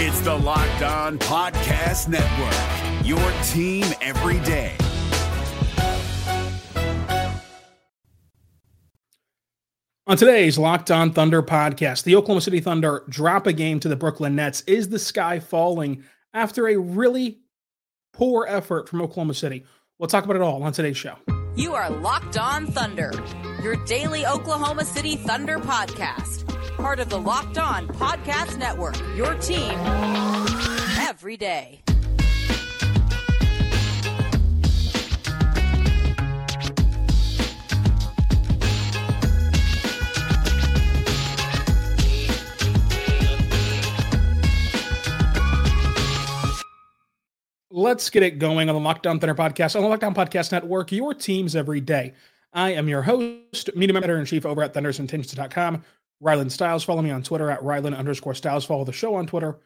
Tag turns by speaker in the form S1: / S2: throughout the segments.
S1: It's the Locked On Podcast Network, your team every day.
S2: On today's Locked On Thunder podcast, the Oklahoma City Thunder drop a game to the Brooklyn Nets. Is the sky falling after a really poor effort from Oklahoma City? We'll talk about it all on today's show.
S3: You are Locked On Thunder, your daily Oklahoma City Thunder podcast. Part of the Locked On Podcast Network, your team every day.
S2: Let's get it going on the Locked On Thunder podcast on the Locked On Podcast Network, your teams every day. I am your host, media editor in chief over at thunderousintentions.com, Rylan Stiles. Follow me on Twitter at Rylan underscore Stiles. Follow the show on Twitter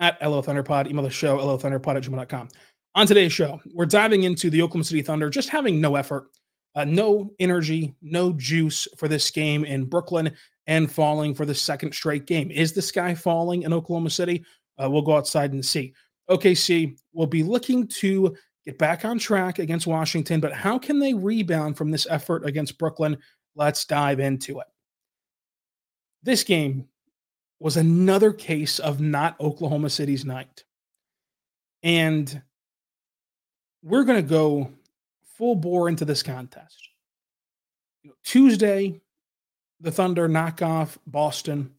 S2: at LO Thunderpod. Email the show, LOThunderpod at gmail.com. On today's show, we're diving into the Oklahoma City Thunder just having no effort, uh, no energy, no juice for this game in Brooklyn and falling for the second straight game. Is the sky falling in Oklahoma City? Uh, we'll go outside and see. OKC will be looking to get back on track against Washington, but how can they rebound from this effort against Brooklyn? Let's dive into it. This game was another case of not Oklahoma City's night. And we're going to go full bore into this contest. Tuesday, the Thunder knock off Boston.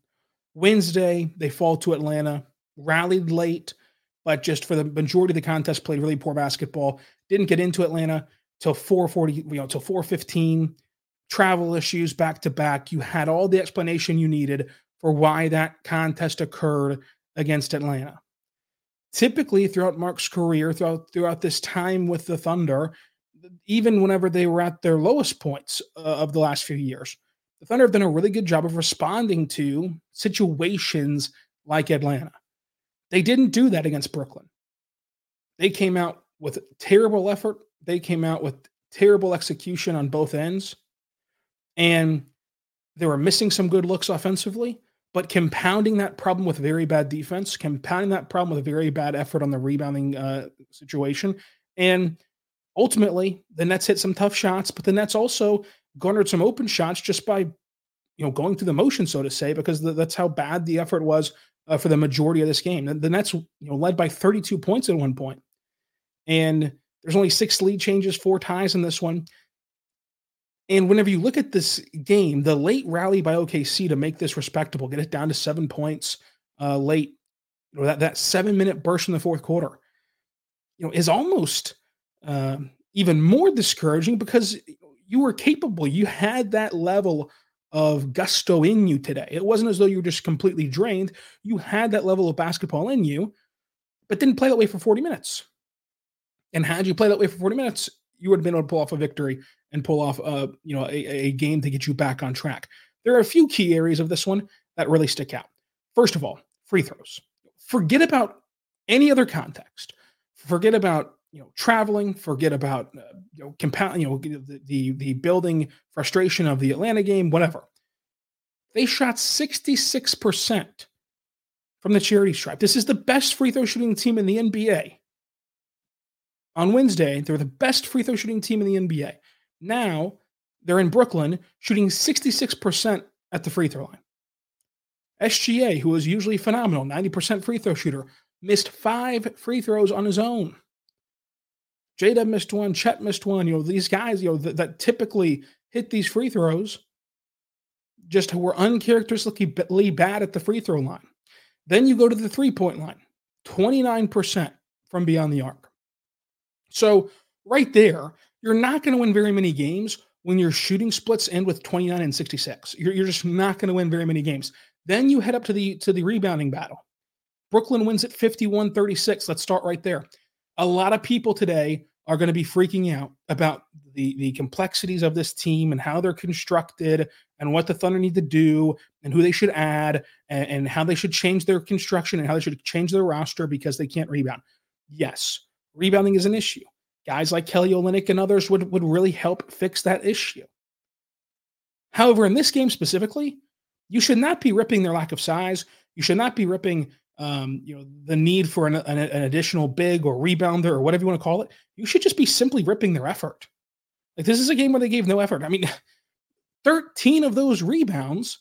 S2: Wednesday, they fall to Atlanta, rallied late, but just for the majority of the contest, played really poor basketball. Didn't get into Atlanta till 440, you know, till 415. Travel issues back to back. You had all the explanation you needed for why that contest occurred against Atlanta. Typically, throughout Mark's career, throughout throughout this time with the Thunder, even whenever they were at their lowest points uh, of the last few years, the Thunder have done a really good job of responding to situations like Atlanta. They didn't do that against Brooklyn. They came out with terrible effort. They came out with terrible execution on both ends. And they were missing some good looks offensively, but compounding that problem with very bad defense, compounding that problem with a very bad effort on the rebounding uh, situation. And ultimately, the Nets hit some tough shots, but the Nets also garnered some open shots just by you know going through the motion, so to say, because the, that's how bad the effort was uh, for the majority of this game. The, the Nets, you know, led by 32 points at one point, and there's only six lead changes, four ties in this one. And whenever you look at this game, the late rally by OKC to make this respectable, get it down to seven points uh, late, know, that that seven minute burst in the fourth quarter, you know, is almost uh, even more discouraging because you were capable. You had that level of gusto in you today. It wasn't as though you were just completely drained. You had that level of basketball in you, but didn't play that way for 40 minutes. And had you played that way for 40 minutes, you would have been able to pull off a victory and pull off a you know a, a game to get you back on track. There are a few key areas of this one that really stick out. First of all, free throws. Forget about any other context. Forget about you know traveling forget about uh, you know compound you know the, the the building frustration of the atlanta game whatever they shot 66% from the charity stripe this is the best free throw shooting team in the nba on wednesday they were the best free throw shooting team in the nba now they're in brooklyn shooting 66% at the free throw line sga who is usually phenomenal 90% free throw shooter missed five free throws on his own Jada missed one, Chet missed one. You know, these guys, you know, that typically hit these free throws just were uncharacteristically bad at the free throw line. Then you go to the three point line, 29% from beyond the arc. So, right there, you're not going to win very many games when your shooting splits end with 29 and 66. You're, you're just not going to win very many games. Then you head up to the to the rebounding battle. Brooklyn wins at 51 36. Let's start right there. A lot of people today are going to be freaking out about the the complexities of this team and how they're constructed and what the Thunder need to do and who they should add and, and how they should change their construction and how they should change their roster because they can't rebound. Yes, rebounding is an issue. Guys like Kelly Olynyk and others would, would really help fix that issue. However, in this game specifically, you should not be ripping their lack of size. You should not be ripping um, you know, the need for an, an, an additional big or rebounder or whatever you want to call it, you should just be simply ripping their effort. Like this is a game where they gave no effort. I mean, 13 of those rebounds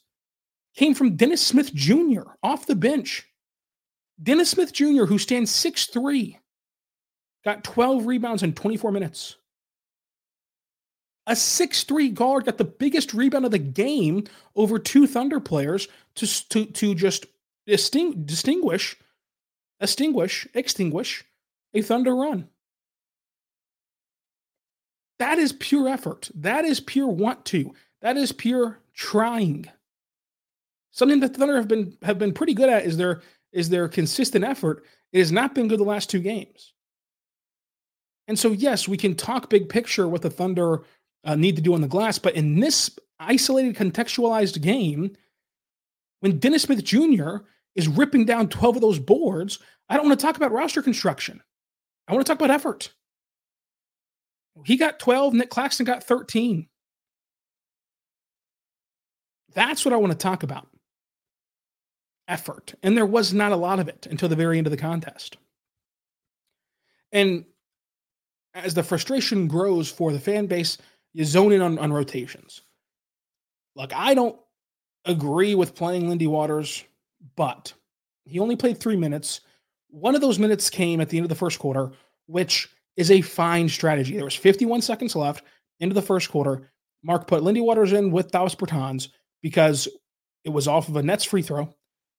S2: came from Dennis Smith Jr. off the bench. Dennis Smith Jr., who stands 6'3, got 12 rebounds in 24 minutes. A 6'3 guard got the biggest rebound of the game over two Thunder players to, to, to just disting, distinguish, extinguish, extinguish a Thunder run. That is pure effort. That is pure want to. That is pure trying. Something that the Thunder have been have been pretty good at is their is their consistent effort. It has not been good the last two games. And so, yes, we can talk big picture what the Thunder uh, need to do on the glass, but in this isolated, contextualized game, when Dennis Smith Jr. is ripping down 12 of those boards, I don't want to talk about roster construction. I want to talk about effort. He got 12, Nick Claxton got 13. That's what I want to talk about effort. And there was not a lot of it until the very end of the contest. And as the frustration grows for the fan base, you zone in on, on rotations. Look, I don't agree with playing Lindy Waters, but he only played three minutes. One of those minutes came at the end of the first quarter, which is a fine strategy. There was 51 seconds left into the first quarter. Mark put Lindy Waters in with Davis Bertans because it was off of a Nets free throw.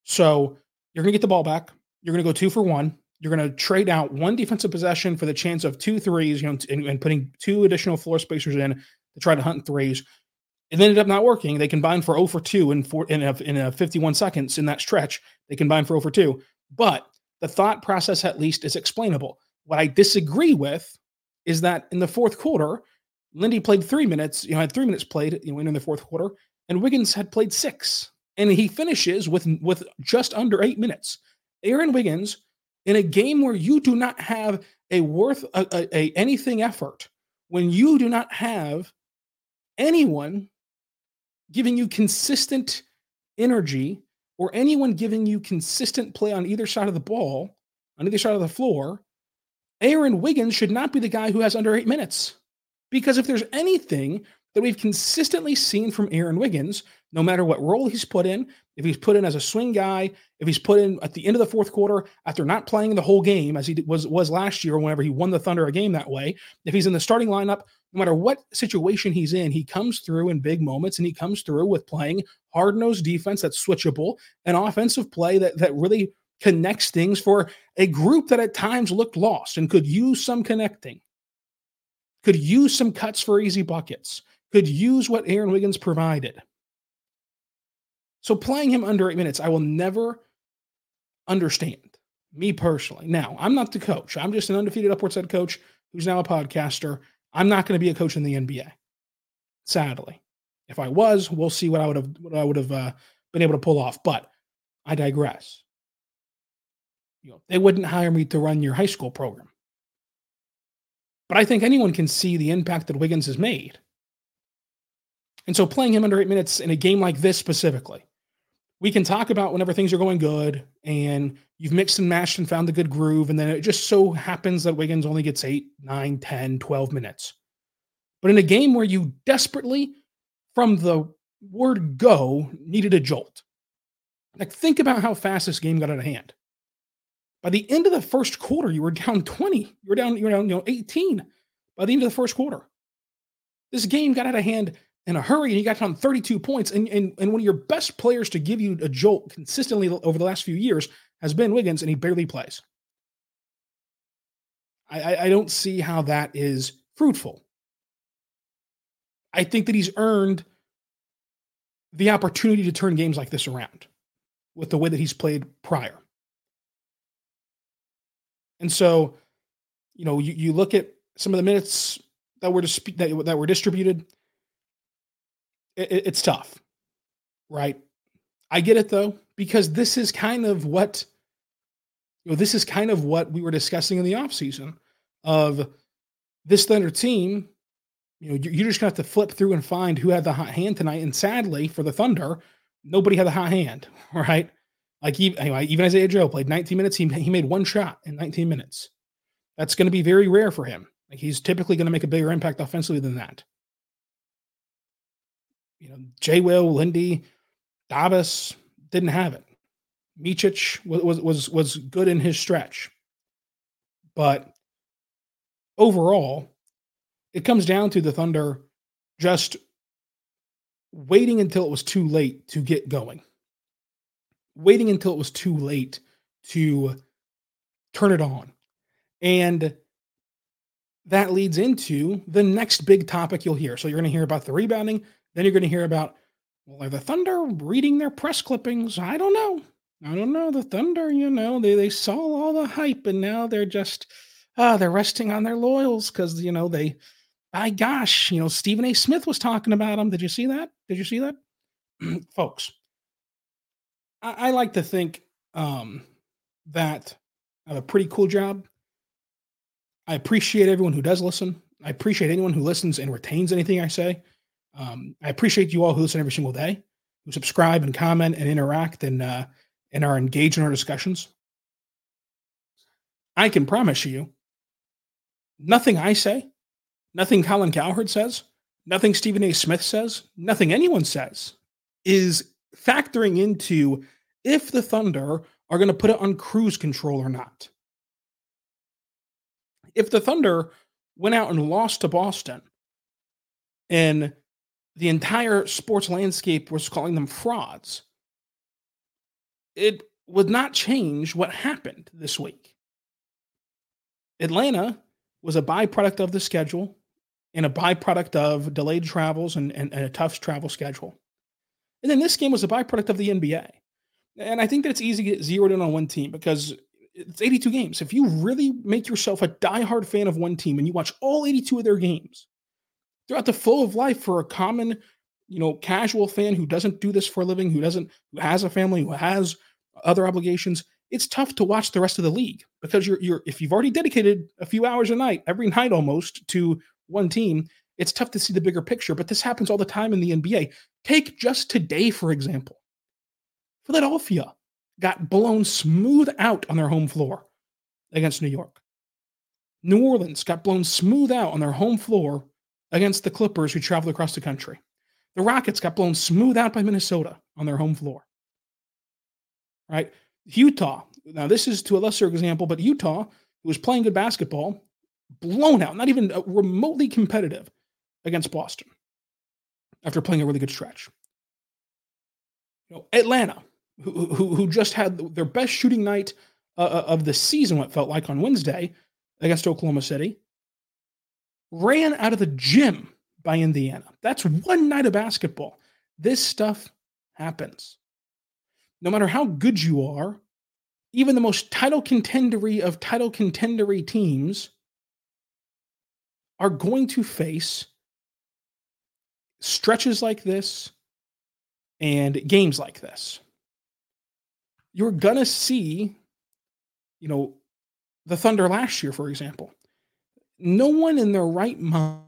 S2: So you're going to get the ball back. You're going to go two for one. You're going to trade out one defensive possession for the chance of two threes, you know, and, and putting two additional floor spacers in to try to hunt threes. It ended up not working. They combined for 0 for 2 in, four, in, a, in a 51 seconds in that stretch. They combined for 0 for 2. But the thought process, at least, is explainable. What I disagree with is that in the fourth quarter, Lindy played three minutes, you know, had three minutes played you know, in the fourth quarter, and Wiggins had played six. And he finishes with, with just under eight minutes. Aaron Wiggins, in a game where you do not have a worth a, a, a anything effort, when you do not have anyone giving you consistent energy or anyone giving you consistent play on either side of the ball, on either side of the floor, Aaron Wiggins should not be the guy who has under eight minutes. Because if there's anything that we've consistently seen from Aaron Wiggins, no matter what role he's put in, if he's put in as a swing guy, if he's put in at the end of the fourth quarter after not playing the whole game as he was was last year or whenever he won the Thunder a game that way, if he's in the starting lineup, no matter what situation he's in, he comes through in big moments and he comes through with playing hard-nosed defense that's switchable and offensive play that that really connects things for a group that at times looked lost and could use some connecting. Could use some cuts for easy buckets could use what Aaron Wiggins provided. So playing him under eight minutes, I will never understand. Me personally. Now, I'm not the coach. I'm just an undefeated upwards head coach who's now a podcaster. I'm not going to be a coach in the NBA. Sadly. If I was, we'll see what I would have what I would have uh, been able to pull off. But I digress. You know, they wouldn't hire me to run your high school program. But I think anyone can see the impact that Wiggins has made. And so playing him under eight minutes in a game like this specifically, we can talk about whenever things are going good and you've mixed and matched and found the good groove. And then it just so happens that Wiggins only gets eight, nine, 10, 12 minutes. But in a game where you desperately, from the word go, needed a jolt. Like, think about how fast this game got out of hand. By the end of the first quarter, you were down 20. You were down, you were down, you know, 18 by the end of the first quarter. This game got out of hand in a hurry and you got down 32 points. And, and, and one of your best players to give you a jolt consistently over the last few years has been Wiggins, and he barely plays. I, I don't see how that is fruitful. I think that he's earned the opportunity to turn games like this around with the way that he's played prior. And so, you know, you, you look at some of the minutes that were dis- that, that were distributed it, it's tough, right? I get it though, because this is kind of what you know, this is kind of what we were discussing in the offseason of this Thunder team. You know, you're just gonna have to flip through and find who had the hot hand tonight. And sadly, for the Thunder, nobody had the hot hand, right? Like even, anyway, even Isaiah Joe played 19 minutes. He, he made one shot in 19 minutes. That's going to be very rare for him. Like he's typically going to make a bigger impact offensively than that. You know, Jay Will, Lindy, Davis didn't have it. Micic was was was good in his stretch, but overall, it comes down to the Thunder just waiting until it was too late to get going, waiting until it was too late to turn it on, and that leads into the next big topic you'll hear. So you're going to hear about the rebounding, then you're going to hear about well, are the Thunder reading their press clippings? I don't know. I don't know. The Thunder, you know, they, they saw all the hype and now they're just, uh, they're resting on their loyals because, you know, they, by gosh, you know, Stephen A. Smith was talking about them. Did you see that? Did you see that? Folks, I, I, like to think um, that I have a pretty cool job. I appreciate everyone who does listen. I appreciate anyone who listens and retains anything I say. Um, I appreciate you all who listen every single day, who subscribe and comment and interact and uh, and are engaged in our discussions. I can promise you, nothing I say, nothing Colin Cowherd says, nothing Stephen A. Smith says, nothing anyone says is factoring into if the Thunder are going to put it on cruise control or not. If the Thunder went out and lost to Boston and the entire sports landscape was calling them frauds, it would not change what happened this week. Atlanta was a byproduct of the schedule and a byproduct of delayed travels and, and, and, a tough travel schedule. And then this game was a byproduct of the NBA. And I think that it's easy to get zeroed in on one team because it's 82 games. If you really make yourself a diehard fan of one team and you watch all 82 of their games, throughout the flow of life for a common, you know, casual fan who doesn't do this for a living, who doesn't, who has a family, who has other obligations, it's tough to watch the rest of the league because you're you're if you've already dedicated a few hours a night, every night almost to one team, it's tough to see the bigger picture. But this happens all the time in the NBA. Take just today, for example. Philadelphia got blown smooth out on their home floor against New York. New Orleans got blown smooth out on their home floor against the Clippers who traveled across the country. The Rockets got blown smooth out by Minnesota on their home floor. Right? Utah. Now, this is to a lesser example, but Utah, who was playing good basketball, blown out, not even remotely competitive against Boston after playing a really good stretch. You know, Atlanta, who, who, who just had their best shooting night uh, uh, of the season, what felt like on Wednesday against Oklahoma City, ran out of the gym by Indiana. That's one night of basketball. This stuff happens. No matter how good you are, even the most title contendery of title contendery teams are going to face stretches like this and games like this. You're going to see, you know, the Thunder last year, for example no one in their right mind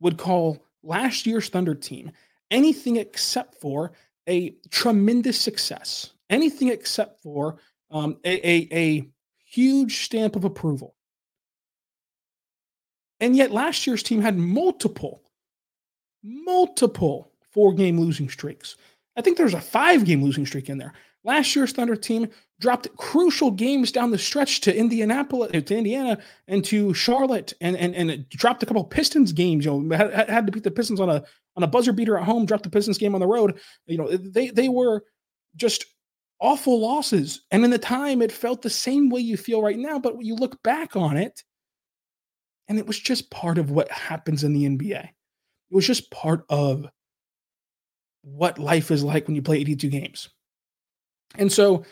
S2: would call last year's Thunder team anything except for a tremendous success, anything except for um, a, a, a huge stamp of approval. And yet last year's team had multiple, multiple four game losing streaks. I think there's a five game losing streak in there. Last year's Thunder team dropped crucial games down the stretch to Indianapolis, to Indiana, and to Charlotte, and and and dropped a couple Pistons games. You know, had, had to beat the Pistons on a on a buzzer beater at home. Dropped the Pistons game on the road. You know, they they were just awful losses. And in the time, it felt the same way you feel right now. But you look back on it, and it was just part of what happens in the NBA. It was just part of what life is like when you play 82 games. And so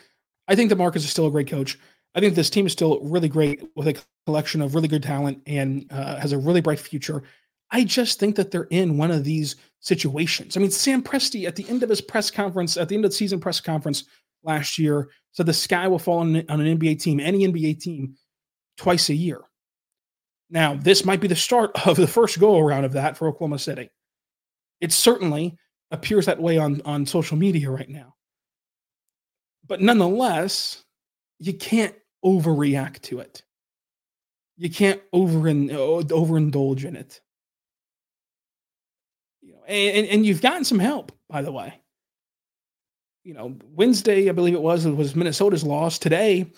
S2: I think that Marcus is still a great coach. I think this team is still really great with a collection of really good talent and uh, has a really bright future. I just think that they're in one of these situations. I mean, Sam Presti at the end of his press conference, at the end of the season press conference last year, said the sky will fall on, on an NBA team, any NBA team, twice a year. Now, this might be the start of the first go around of that for Oklahoma City. It certainly appears that way on, on social media right now. But nonetheless, you can't overreact to it. You can't over overindulge in it. You know, and, and you've gotten some help, by the way. You know, Wednesday, I believe it was, it was Minnesota's loss. Today,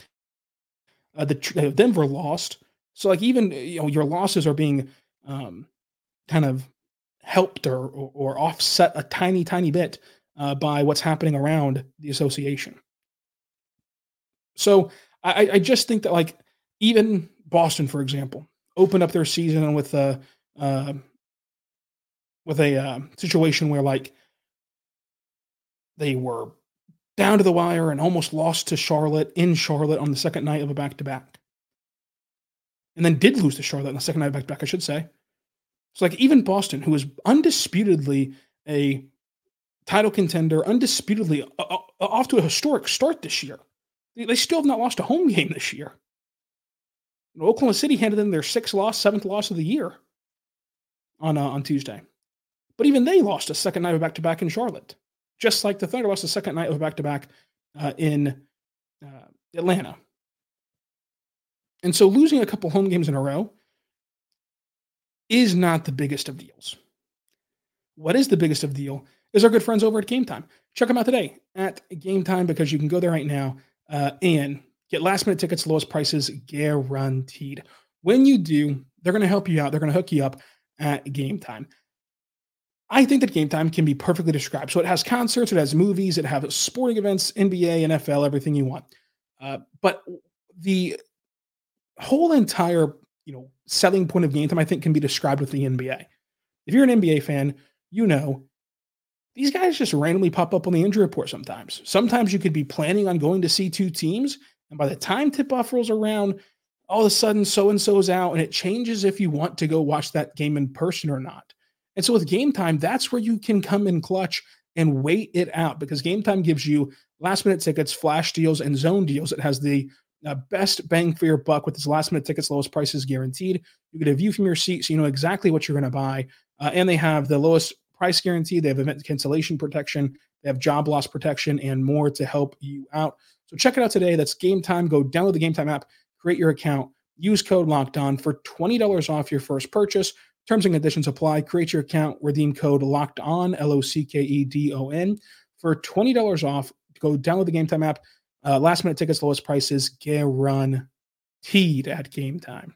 S2: uh, the uh, Denver lost. So, like, even you know, your losses are being um, kind of helped or, or, or offset a tiny, tiny bit uh, by what's happening around the association. So I, I just think that like even Boston, for example, opened up their season with a uh, with a uh, situation where like they were down to the wire and almost lost to Charlotte in Charlotte on the second night of a back to back, and then did lose to Charlotte on the second night of back to back, I should say. So like even Boston, who is undisputedly a title contender, undisputedly uh, uh, off to a historic start this year, they still have not lost a home game this year. Oklahoma City handed in their sixth loss, seventh loss of the year on uh, on Tuesday. But even they lost a second night of back to back in Charlotte, just like the Thunder lost a second night of back to back in uh, Atlanta. And so losing a couple home games in a row is not the biggest of deals. What is the biggest of deal is our good friends over at Game Time. Check them out today at Game Time because you can go there right now uh, and get last minute tickets, lowest prices guaranteed. When you do, they're going to help you out. They're going to hook you up at Game Time. I think that Game Time can be perfectly described. So it has concerts, it has movies, it has sporting events, NBA, NFL, everything you want. Uh, but the whole entire you know selling point of Game Time, I think, can be described with the NBA. If you're an NBA fan, you know these guys just randomly pop up on the injury report sometimes. Sometimes you could be planning on going to see two teams, and by the time tip off rolls around, all of a sudden so and so's out, and it changes if you want to go watch that game in person or not. And so with game time, that's where you can come in clutch and wait it out because game time gives you last minute tickets, flash deals, and zone deals. It has the uh, best bang for your buck with its last minute tickets, lowest prices guaranteed. You get a view from your seat so you know exactly what you're going to buy. Uh, and they have the lowest price guarantee, they have event cancellation protection, they have job loss protection, and more to help you out. So check it out today. That's game time. Go download the game time app, create your account, use code locked on for $20 off your first purchase. Terms and conditions apply. Create your account, redeem code locked on, L O C K E D O N, for $20 off. Go download the game time app. Uh, last minute tickets, lowest prices guaranteed at game time.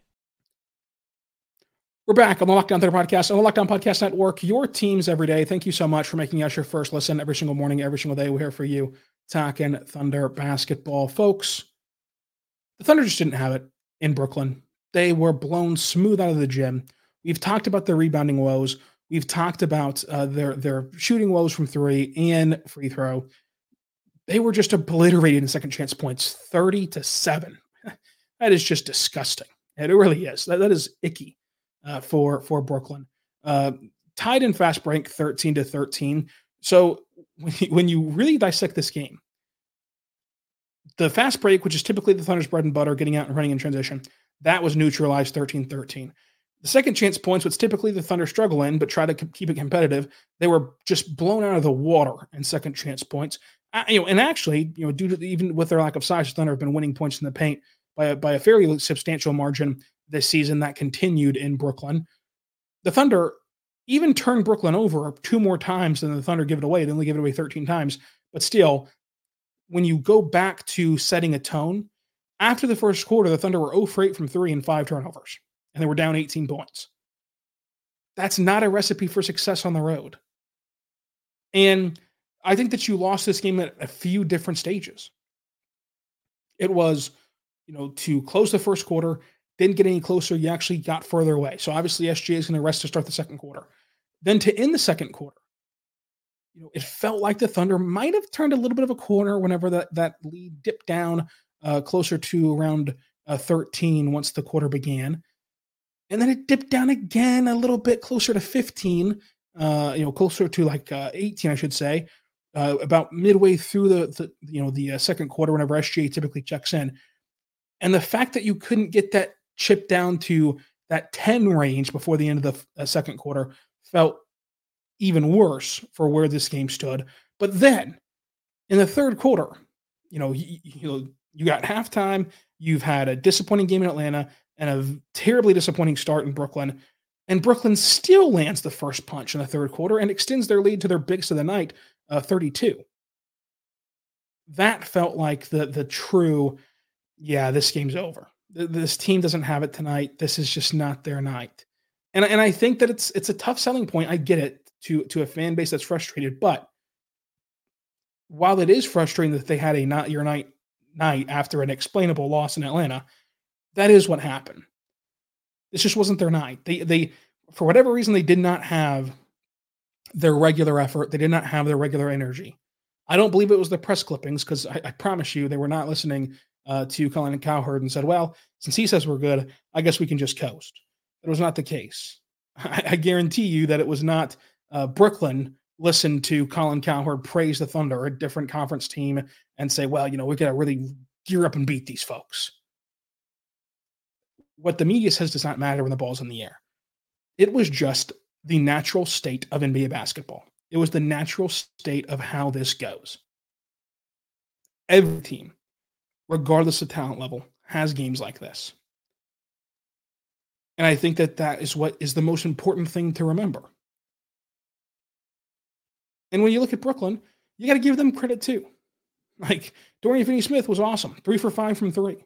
S2: We're back on the Locked On Thunder podcast on the Locked On Podcast Network. Your teams every day. Thank you so much for making us your first listen every single morning, every single day. We're here for you, talking Thunder basketball, folks. The Thunder just didn't have it in Brooklyn. They were blown smooth out of the gym. We've talked about their rebounding woes. We've talked about uh, their their shooting woes from three and free throw. They were just obliterated in second chance points, thirty to seven. that is just disgusting. It really is. That, that is icky uh, for for Brooklyn. Uh, tied in fast break, thirteen to thirteen. So when you, when you really dissect this game, the fast break, which is typically the Thunder's bread and butter, getting out and running in transition, that was neutralized 13-13. The second chance points, which typically the Thunder struggle in, but try to keep it competitive, they were just blown out of the water in second chance points. Uh, you know, and actually, you know, due to the, even with their lack of size, the Thunder have been winning points in the paint by a, by a fairly substantial margin this season that continued in Brooklyn. The Thunder even turned Brooklyn over two more times than the Thunder give it away. They only give it away 13 times. But still, when you go back to setting a tone, after the first quarter, the Thunder were 0 for 8 from three and five turnovers, and they were down 18 points. That's not a recipe for success on the road. And I think that you lost this game at a few different stages. It was, you know, to close the first quarter, didn't get any closer. You actually got further away. So obviously SGA is going to rest to start the second quarter. Then to end the second quarter, you know, it felt like the Thunder might have turned a little bit of a corner whenever that that lead dipped down uh, closer to around uh, 13 once the quarter began, and then it dipped down again a little bit closer to 15. Uh, you know, closer to like uh, 18, I should say, uh, about midway through the, the you know the uh, second quarter, whenever SGA typically checks in, and the fact that you couldn't get that chip down to that 10 range before the end of the uh, second quarter felt even worse for where this game stood. But then in the third quarter, you know, you, you, you got halftime, you've had a disappointing game in Atlanta and a terribly disappointing start in Brooklyn. And Brooklyn still lands the first punch in the third quarter and extends their lead to their biggest of the night, uh, 32. That felt like the the true, yeah, this game's over. This team doesn't have it tonight. This is just not their night. And, and I think that it's it's a tough selling point. I get it to to a fan base that's frustrated. But while it is frustrating that they had a not your night night after an explainable loss in Atlanta, that is what happened. This just wasn't their night. They they for whatever reason they did not have their regular effort. They did not have their regular energy. I don't believe it was the press clippings because I, I, promise you they were not listening uh, to Colin Cowherd and said, "Well, since he says we're good, I guess we can just coast." That was not the case. I, I guarantee you that it was not uh, Brooklyn listen to Colin Cowherd praise the Thunder, a different conference team, and say, well, you know, we got to really gear up and beat these folks. What the media says does not matter when the ball's in the air. It was just the natural state of NBA basketball. It was the natural state of how this goes. Every team, regardless of talent level, has games like this. And I think that that is what is the most important thing to remember. And when you look at Brooklyn, you got to give them credit too. Like Dorian Finney Smith was awesome, three for five from three.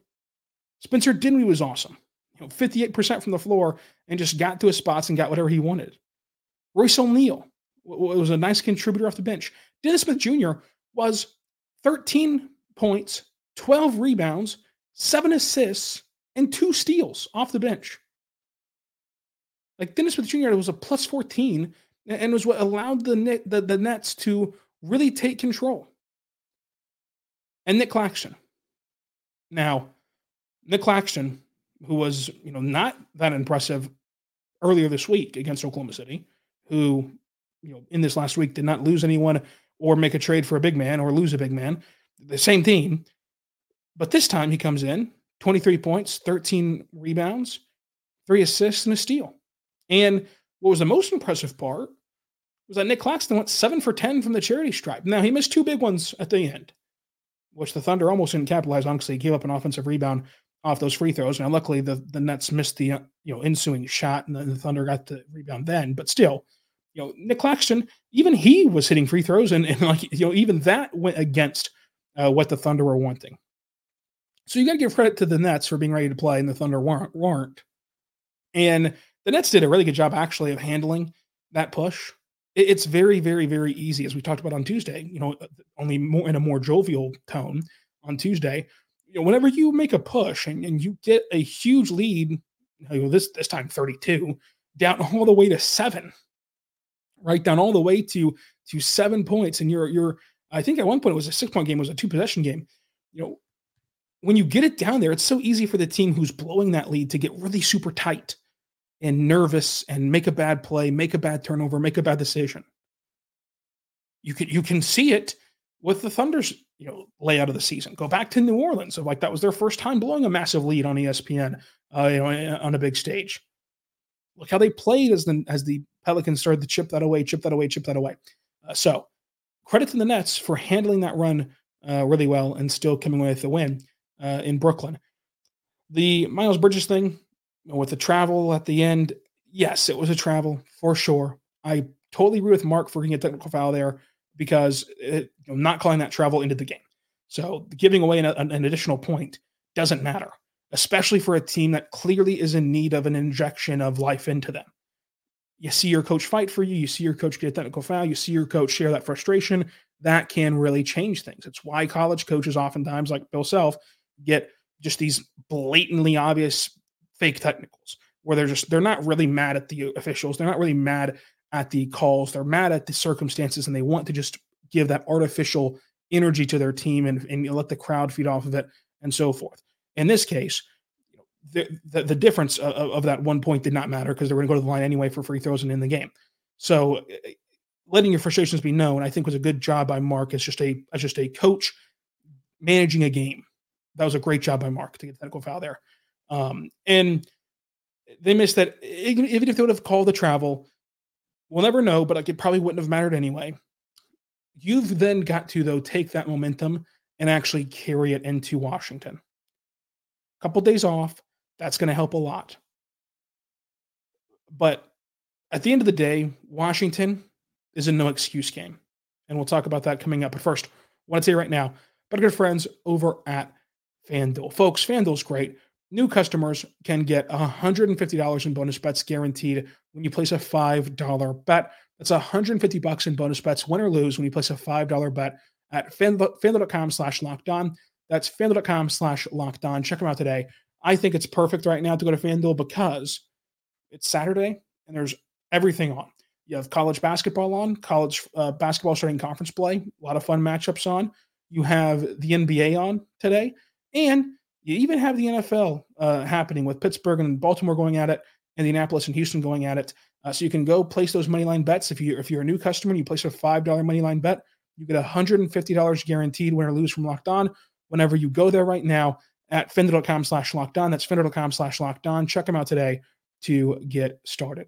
S2: Spencer Dinwiddie was awesome, you know, 58% from the floor and just got to his spots and got whatever he wanted. Royce O'Neale was a nice contributor off the bench. Dennis Smith Jr. was 13 points, 12 rebounds, seven assists, and two steals off the bench. Like Dennis Smith Jr. It was a plus 14 and was what allowed the, the, the Nets to really take control. And Nick Claxton. Now, Nick Claxton, who was you know not that impressive earlier this week against Oklahoma City, who you know in this last week did not lose anyone or make a trade for a big man or lose a big man, the same team. But this time he comes in 23 points, 13 rebounds, three assists, and a steal. And what was the most impressive part was that Nick Claxton went seven for 10 from the charity stripe. Now, he missed two big ones at the end, which the Thunder almost didn't capitalize on because he gave up an offensive rebound off those free throws. Now, luckily, the, the Nets missed the uh, you know ensuing shot, and then the Thunder got the rebound then. But still, you know, Nick Claxton, even he was hitting free throws, and, and like you know, even that went against uh, what the Thunder were wanting. So you got to give credit to the Nets for being ready to play, and the Thunder weren't. weren't. And the Nets did a really good job actually of handling that push. It's very, very, very easy, as we talked about on Tuesday. You know, uh, only more in a more jovial tone on Tuesday. You know, whenever you make a push and, and you get a huge lead, you know, this this time 32, down all the way to seven, right down all the way to to seven points, and you're you're I think at one point it was a six point game, it was a two possession game. You know, when you get it down there, it's so easy for the team who's blowing that lead to get really super tight and nervous and make a bad play, make a bad turnover, make a bad decision. You can you can see it with the Thunder's you know layout of the season. Go back to New Orleans, of like that was their first time blowing a massive lead on ESPN, uh, you know, on a big stage. Look how they played as the as the Pelicans started to chip that away, chip that away, chip that away. Uh, so credit to the Nets for handling that run uh, really well and still coming away with the win uh, in Brooklyn. The Mikal Bridges thing, with the travel at the end, yes, it was a travel for sure. I totally agree with Mark for getting a technical foul there because it, you know, not calling that travel into the game. So giving away an, an, additional point doesn't matter, especially for a team that clearly is in need of an injection of life into them. You see your coach fight for you, you see your coach get a technical foul, you see your coach share that frustration. That can really change things. It's why college coaches oftentimes, like Bill Self, get just these blatantly obvious fake technicals where they're just they're not really mad at the officials they're not really mad at the calls. They're mad at the circumstances and they want to just give that artificial energy to their team and, and let the crowd feed off of it and so forth. In this case, the, the, the difference of, of, that one point did not matter because they were going to go to the line anyway for free throws and in the game. So eh, letting your frustrations be known, I think was a good job by Mark as just a as just a coach managing a game. That was a great job by Mark to get the technical foul there. Um, and they missed that. Even if they would have called the travel, we'll never know. But like it probably wouldn't have mattered anyway. You've then got to though take that momentum and actually carry it into Washington. A couple days off, that's going to help a lot. But at the end of the day, Washington is a no excuse game. And we'll talk about that coming up. But first, I want to say right now, but good friends over at FanDuel. Folks, FanDuel's great. New customers can get $150 in bonus bets guaranteed when you place a $5 bet. That's 150 bucks in bonus bets, win or lose, when you place a $5 bet at fanduel.com slash locked on. That's fanduel.com slash locked on. Check them out today. I think it's perfect right now to go to FanDuel because it's Saturday and there's everything on. You have college basketball on, college uh, basketball starting conference play, a lot of fun matchups on. You have the NBA on today, and you even have the NFL uh, happening with Pittsburgh and Baltimore going at it, Indianapolis and Houston going at it. Uh, so you can go place those money line bets. If you if you're a new customer and you place a five dollar money line bet, you get $150 guaranteed win or lose from Locked On. Whenever you go there right now at fanduel.com slash locked on. That's fanduel.com slash locked on. Check them out today to get started.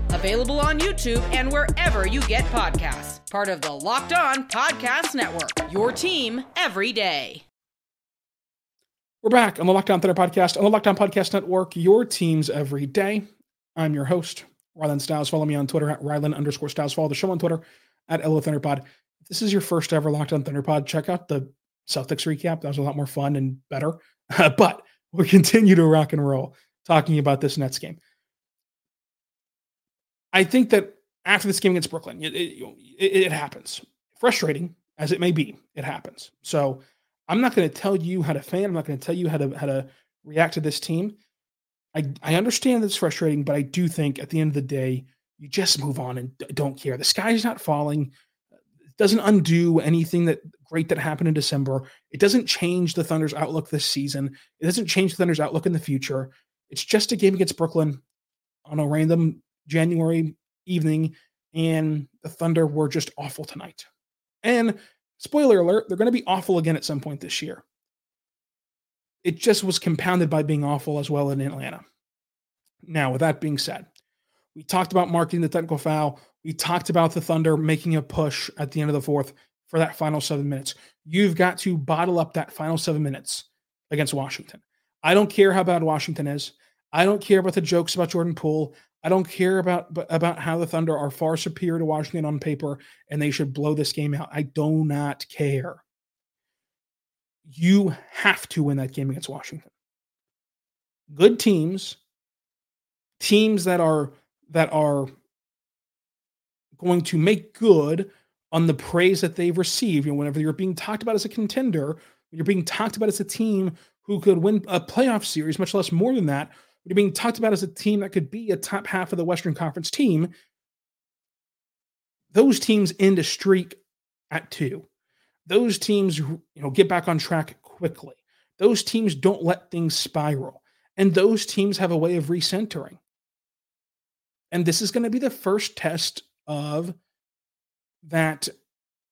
S3: available on YouTube and wherever you get podcasts. Part of the Locked On Podcast Network, your team every day.
S2: We're back on the Locked On Thunder podcast, on the Locked On Podcast Network, your teams every day. I'm your host, Rylan Stiles. Follow me on Twitter at Rylan underscore Stiles. Follow the show on Twitter at LO Thunderpod. If this is your first ever Locked On Thunderpod, check out the Celtics recap. That was a lot more fun and better. but we'll continue to rock and roll talking about this Nets game. I think that after this game against Brooklyn, it, it, it, happens. Frustrating as it may be, it happens. So I'm not going to tell you how to fan. I'm not going to tell you how to how to react to this team. I I understand it's frustrating, but I do think at the end of the day, you just move on and don't care. The sky's not falling doesn't undo anything that great that happened in December. It doesn't change the Thunder's outlook this season. It doesn't change the Thunder's outlook in the future. It's just a game against Brooklyn on a random January evening, and the Thunder were just awful tonight. And spoiler alert, they're going to be awful again at some point this year. It just was compounded by being awful as well in Atlanta. Now, with that being said, we talked about marking the technical foul. We talked about the Thunder making a push at the end of the fourth for that final seven minutes. You've got to bottle up that final seven minutes against Washington. I don't care how bad Washington is. I don't care about the jokes about Jordan Poole. I don't care about about how the Thunder are far superior to Washington on paper and they should blow this game out. I do not care. You have to win that game against Washington. Good teams, teams that are that are going to make good on the praise that they've received. You know, whenever you're being talked about as a contender, you're being talked about as a team who could win a playoff series, much less more than that. You're being talked about as a team that could be a top half of the Western Conference team. Those teams end a streak at two. Those teams, you know, get back on track quickly. Those teams don't let things spiral. And those teams have a way of recentering. And this is going to be the first test of that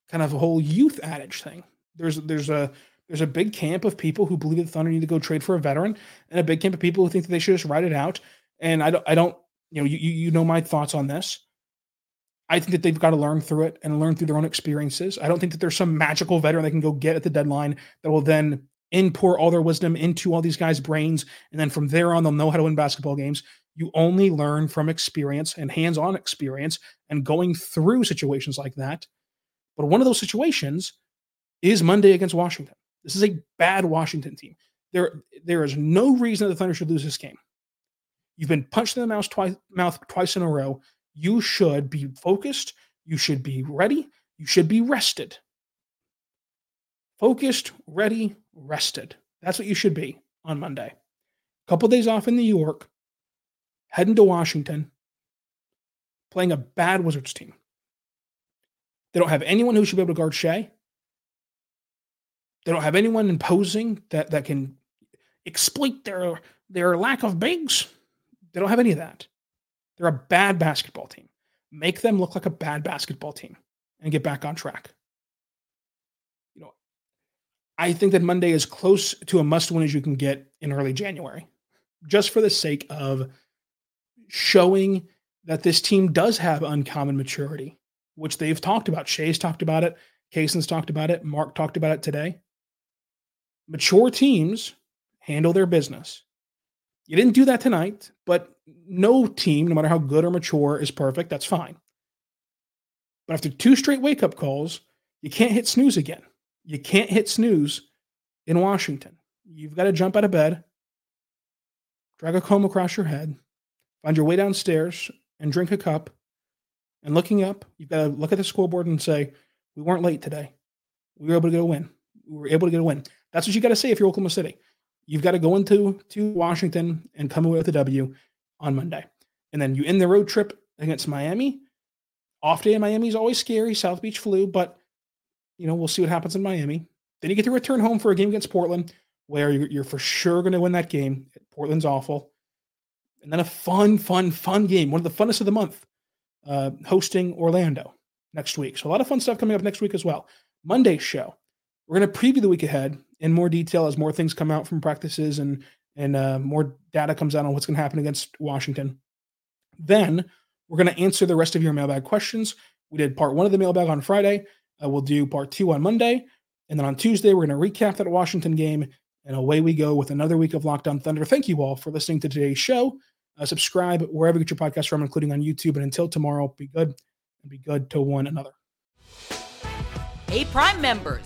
S2: kind of whole youth adage thing. There's there's a there's a big camp of people who believe the Thunder need to go trade for a veteran, and a big camp of people who think that they should just ride it out. And I don't I don't you know you you know my thoughts on this. I think that they've got to learn through it and learn through their own experiences. I don't think that there's some magical veteran they can go get at the deadline that will then in pour all their wisdom into all these guys' brains, and then from there on they'll know how to win basketball games. You only learn from experience and hands-on experience and going through situations like that. But one of those situations is Monday against Washington. This is a bad Washington team. There, there is no reason that the Thunder should lose this game. You've been punched in the mouth twice, mouth twice in a row. You should be focused. You should be ready. You should be rested. Focused, ready, rested. That's what you should be on Monday. A couple days off in New York, heading to Washington, playing a bad Wizards team. They don't have anyone who should be able to guard Shai. They don't have anyone imposing that that can exploit their their lack of bigs. They don't have any of that. They're a bad basketball team. Make them look like a bad basketball team and get back on track. You know, I think that Monday is close to a must win as you can get in early January, just for the sake of showing that this team does have uncommon maturity, which they've talked about. Shai's talked about it. Cason's talked about it. Mark talked about it today. Mature teams handle their business. You didn't do that tonight, but no team, no matter how good or mature, is perfect. That's fine. But after two straight wake up calls, you can't hit snooze again. You can't hit snooze in Washington. You've got to jump out of bed, drag a comb across your head, find your way downstairs, and drink a cup. And looking up, you've got to look at the scoreboard and say, We weren't late today. We were able to get a win. We were able to get a win. That's what you got to say if you're Oklahoma City. You've got to go into to Washington and come away with a W on Monday. And then you end the road trip against Miami. Off day in Miami is always scary. South Beach flu, but you know, we'll see what happens in Miami. Then you get to return home for a game against Portland, where you're, for sure going to win that game. Portland's awful. And then a fun, fun, fun game, one of the funnest of the month, uh, hosting Orlando next week. So a lot of fun stuff coming up next week as well. Monday's show. We're going to preview the week ahead in more detail as more things come out from practices and and uh, more data comes out on what's going to happen against Washington. Then we're going to answer the rest of your mailbag questions. We did part one of the mailbag on Friday. Uh, we'll do part two on Monday. And then on Tuesday, we're going to recap that Washington game. And away we go with another week of Locked On Thunder. Thank you all for listening to today's show. Uh, subscribe wherever you get your podcast from, including on YouTube. And until tomorrow, be good and be good to one another.
S3: Hey, Prime members